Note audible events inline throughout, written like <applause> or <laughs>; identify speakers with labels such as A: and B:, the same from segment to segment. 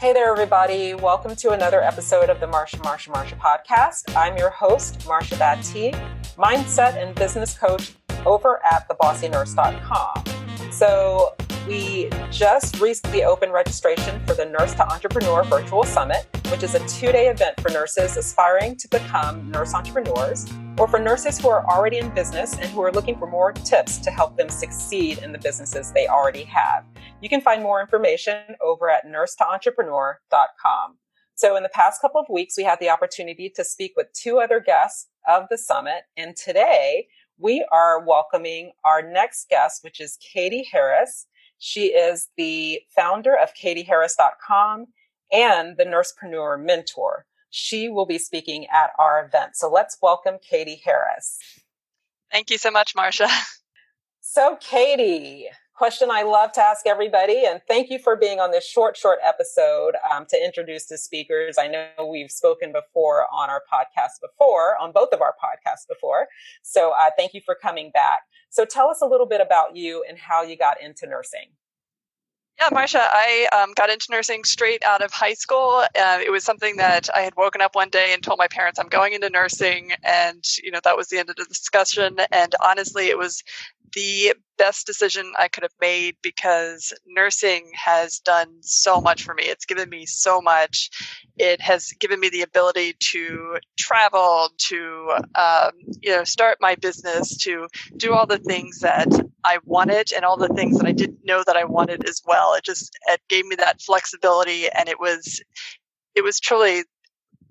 A: Hey there, everybody. Welcome to another episode of the Marsha, Marsha, Marsha podcast. I'm your host, Marsha Battee, mindset and business coach over at thebossynurse.com. So, we just recently opened registration for the Nurse to Entrepreneur Virtual Summit, which is a two day event for nurses aspiring to become nurse entrepreneurs or for nurses who are already in business and who are looking for more tips to help them succeed in the businesses they already have. You can find more information over at nursetoentrepreneur.com. So in the past couple of weeks, we had the opportunity to speak with two other guests of the summit. And today we are welcoming our next guest, which is Katie Harris. She is the founder of katieharris.com and the Nursepreneur Mentor. She will be speaking at our event. So let's welcome Katie Harris.
B: Thank you so much, Marsha.
A: So, Katie, question I love to ask everybody, and thank you for being on this short, short episode um, to introduce the speakers. I know we've spoken before on our podcast before, on both of our podcasts before. So, uh, thank you for coming back. So, tell us a little bit about you and how you got into nursing.
B: Yeah, Marsha, I um, got into nursing straight out of high school. Uh, it was something that I had woken up one day and told my parents I'm going into nursing, and you know that was the end of the discussion. And honestly, it was the best decision I could have made because nursing has done so much for me. It's given me so much. It has given me the ability to travel, to um, you know, start my business, to do all the things that I wanted, and all the things that I didn't know that I wanted as well. It just it gave me that flexibility, and it was it was truly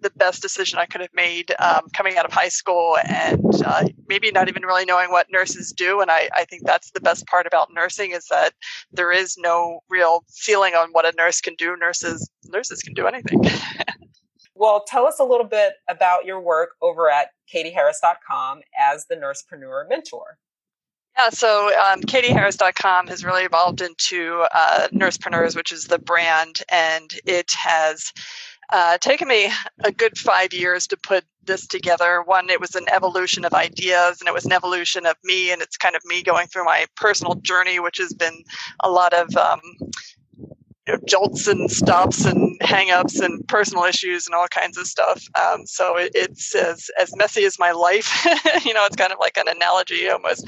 B: the best decision I could have made um, coming out of high school and uh, maybe not even really knowing what nurses do. And I, I think that's the best part about nursing is that there is no real ceiling on what a nurse can do. Nurses nurses can do anything. <laughs>
A: well, tell us a little bit about your work over at katieharris.com as the nursepreneur mentor.
B: Yeah, so um, katieharris.com has really evolved into uh, Nursepreneurs, which is the brand, and it has uh, taken me a good five years to put this together. One, it was an evolution of ideas and it was an evolution of me, and it's kind of me going through my personal journey, which has been a lot of um, you know, jolts and stops and hangups and personal issues and all kinds of stuff. Um, so it, it's as, as messy as my life. <laughs> you know, it's kind of like an analogy almost.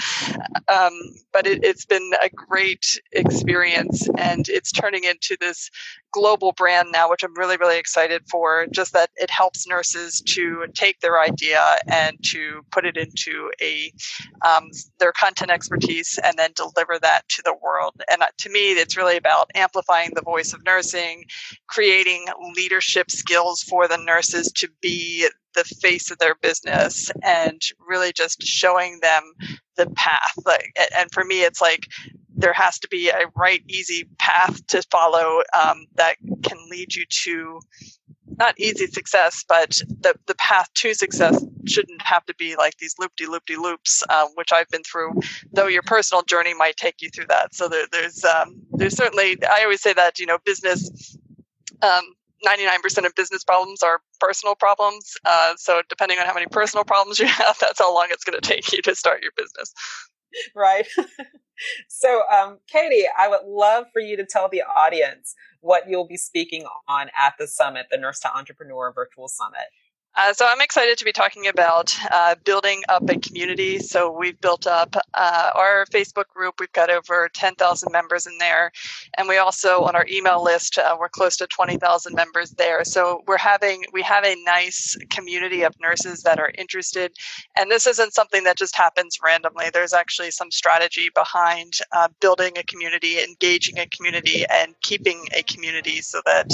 B: Um, but it, it's been a great experience and it's turning into this global brand now, which I'm really, really excited for. Just that it helps nurses to take their idea and to put it into a um, their content expertise and then deliver that to the world. And uh, to me, it's really about amplifying the voice of nursing, creating leadership skills for the nurses to be the face of their business and really just showing them the path. Like and for me it's like there has to be a right, easy path to follow um, that can lead you to not easy success, but the, the path to success shouldn't have to be like these loopy loopy loops, um, which I've been through. Though your personal journey might take you through that. So there, there's um, there's certainly I always say that you know business. 99% um, of business problems are personal problems. Uh, so, depending on how many personal problems you have, <laughs> that's how long it's going to take you to start your business. <laughs>
A: right? so, um, Katie, I would love for you to tell the audience what you'll be speaking on at the summit, the Nurse to Entrepreneur Virtual Summit.
B: Uh, so I'm excited to be talking about uh, building up a community. So we've built up uh, our Facebook group. We've got over 10,000 members in there, and we also on our email list uh, we're close to 20,000 members there. So we're having we have a nice community of nurses that are interested, and this isn't something that just happens randomly. There's actually some strategy behind uh, building a community, engaging a community, and keeping a community so that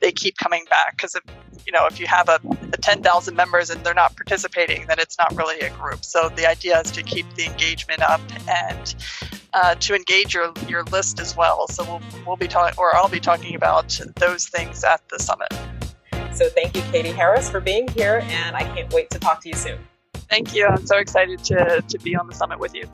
B: they keep coming back. Because you know if you have a, a 10 10,000 members and they're not participating, then it's not really a group. So the idea is to keep the engagement up and uh, to engage your, your list as well. So we'll, we'll be talking, or I'll be talking about those things at the summit.
A: So thank you, Katie Harris, for being here, and I can't wait to talk to you soon.
B: Thank you. I'm so excited to, to be on the summit with you.